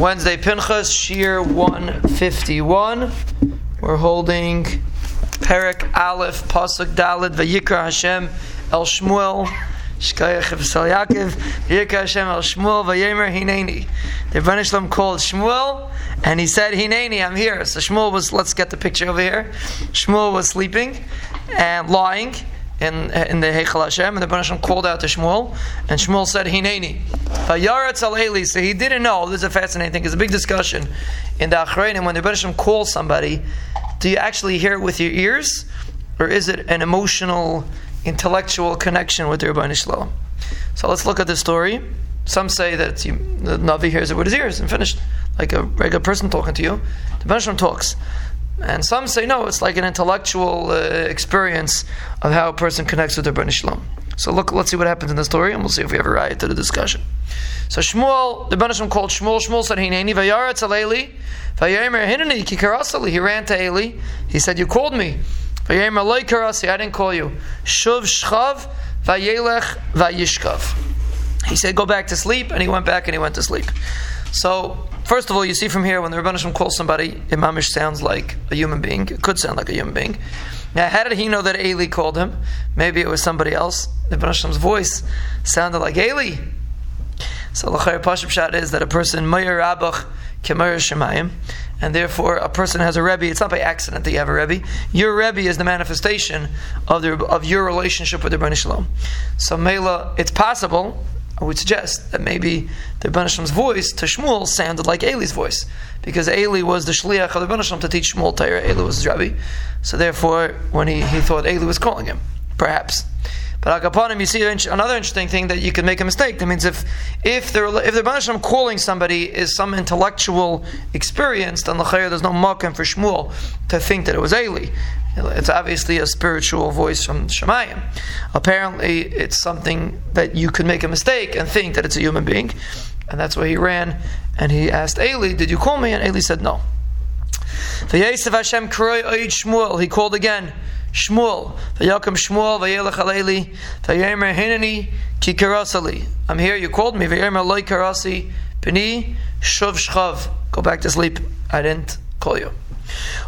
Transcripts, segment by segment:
Wednesday Pinchas, Shir 151. We're holding Perik Aleph, Pasuk Dalid, Vayikra Hashem, El Shmuel, Shkayach V'Sal Yaakov, Vayikra Hashem, El Shmuel, Vayemer Hineni. The Rebbeinu Shalom called Shmuel, and he said, Hineni, I'm here. So Shmuel was, let's get the picture over here. Shmuel was sleeping and lying in in the Heichal Hashem, and the Shalom called out to Shmuel, and Shmuel said, Hineni. So he didn't know, this is a fascinating thing, it's a big discussion in the Achrein, when the Shalom calls somebody, do you actually hear it with your ears, or is it an emotional, intellectual connection with the Rebbeinu Shalom? So let's look at the story. Some say that you, the Navi hears it with his ears and finished, like a regular person talking to you. The Shalom talks. And some say no, it's like an intellectual uh, experience of how a person connects with the Rebbeinu Shalom. So look, let's see what happens in the story, and we'll see if we have a right to the discussion. So Shmuel, the Rebbeinu called Shmuel. Shmuel said, "Hineni vayaretz aleli, vayamer hineni kikarasali." He ran to Eli. He said, "You called me." Vayamer loy karasi. I didn't call you. Shuv shchav vayelech vayishkav. He said, "Go back to sleep," and he went back and he went to sleep. So first of all, you see from here when the Rebbeinu calls somebody, Imamish sounds like a human being. It could sound like a human being. Now, how did he know that Eli called him? Maybe it was somebody else. The Rebbeinu voice sounded like Eli. So Lachar Pashab Shad is that a person Meir Rabach Kemer Shemayim, and therefore a person has a Rebbe. It's not by accident that you have a Rebbe. Your Rebbe is the manifestation of the, of your relationship with the Rebbeinu Shalom. So Mela, it's possible. I would suggest that maybe the Rebbeinu voice to Shmuel sounded like Eli's voice, because Eli was the shliach of the Rebbeinu to teach Shmuel Torah. Eli was his Rebbe, so therefore, when he, he thought Eli was calling him, perhaps. But upon him, you see another interesting thing that you can make a mistake. That means if if the if the Rebbeinu calling somebody is some intellectual experience, then there's no makom for Shmuel to think that it was Eli. It's obviously a spiritual voice from Shemayim. Apparently, it's something that you could make a mistake and think that it's a human being, and that's why he ran and he asked Eli, "Did you call me?" And Eli said, "No." He called again. Shmuel. I'm here, you called me, Pini. Go back to sleep. I didn't call you.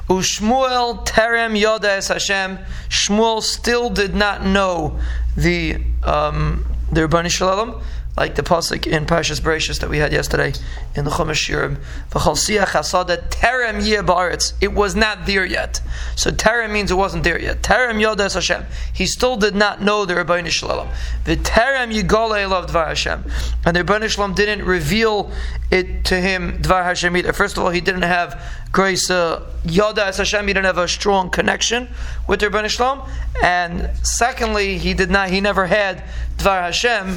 Ushmuel Terem Yoda Es Hashem. Shmuel still did not know the um, the Rebbeinu Shalom like the pasuk in Parshas Bereshis that we had yesterday in the Chumash Shirim. V'chalsiach hasada terem ba'aretz. It was not there yet. So terem means it wasn't there yet. Terem yodas Hashem. He still did not know the Rebbeinu Shalom. The terem yigole loved Dvar Hashem, and the Rebbeinu Shalom didn't reveal it to him Dvar Hashem either. First of all, he didn't have grace uh, Yoda Hashem. He didn't have a strong connection with the Rebbeinu Shalom, and secondly, he did not. He never had Dvar Hashem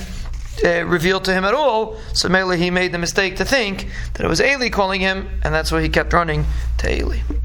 uh, revealed to him at all. So Mele he made the mistake to think that it was Eli calling him, and that's why he kept running to Eli.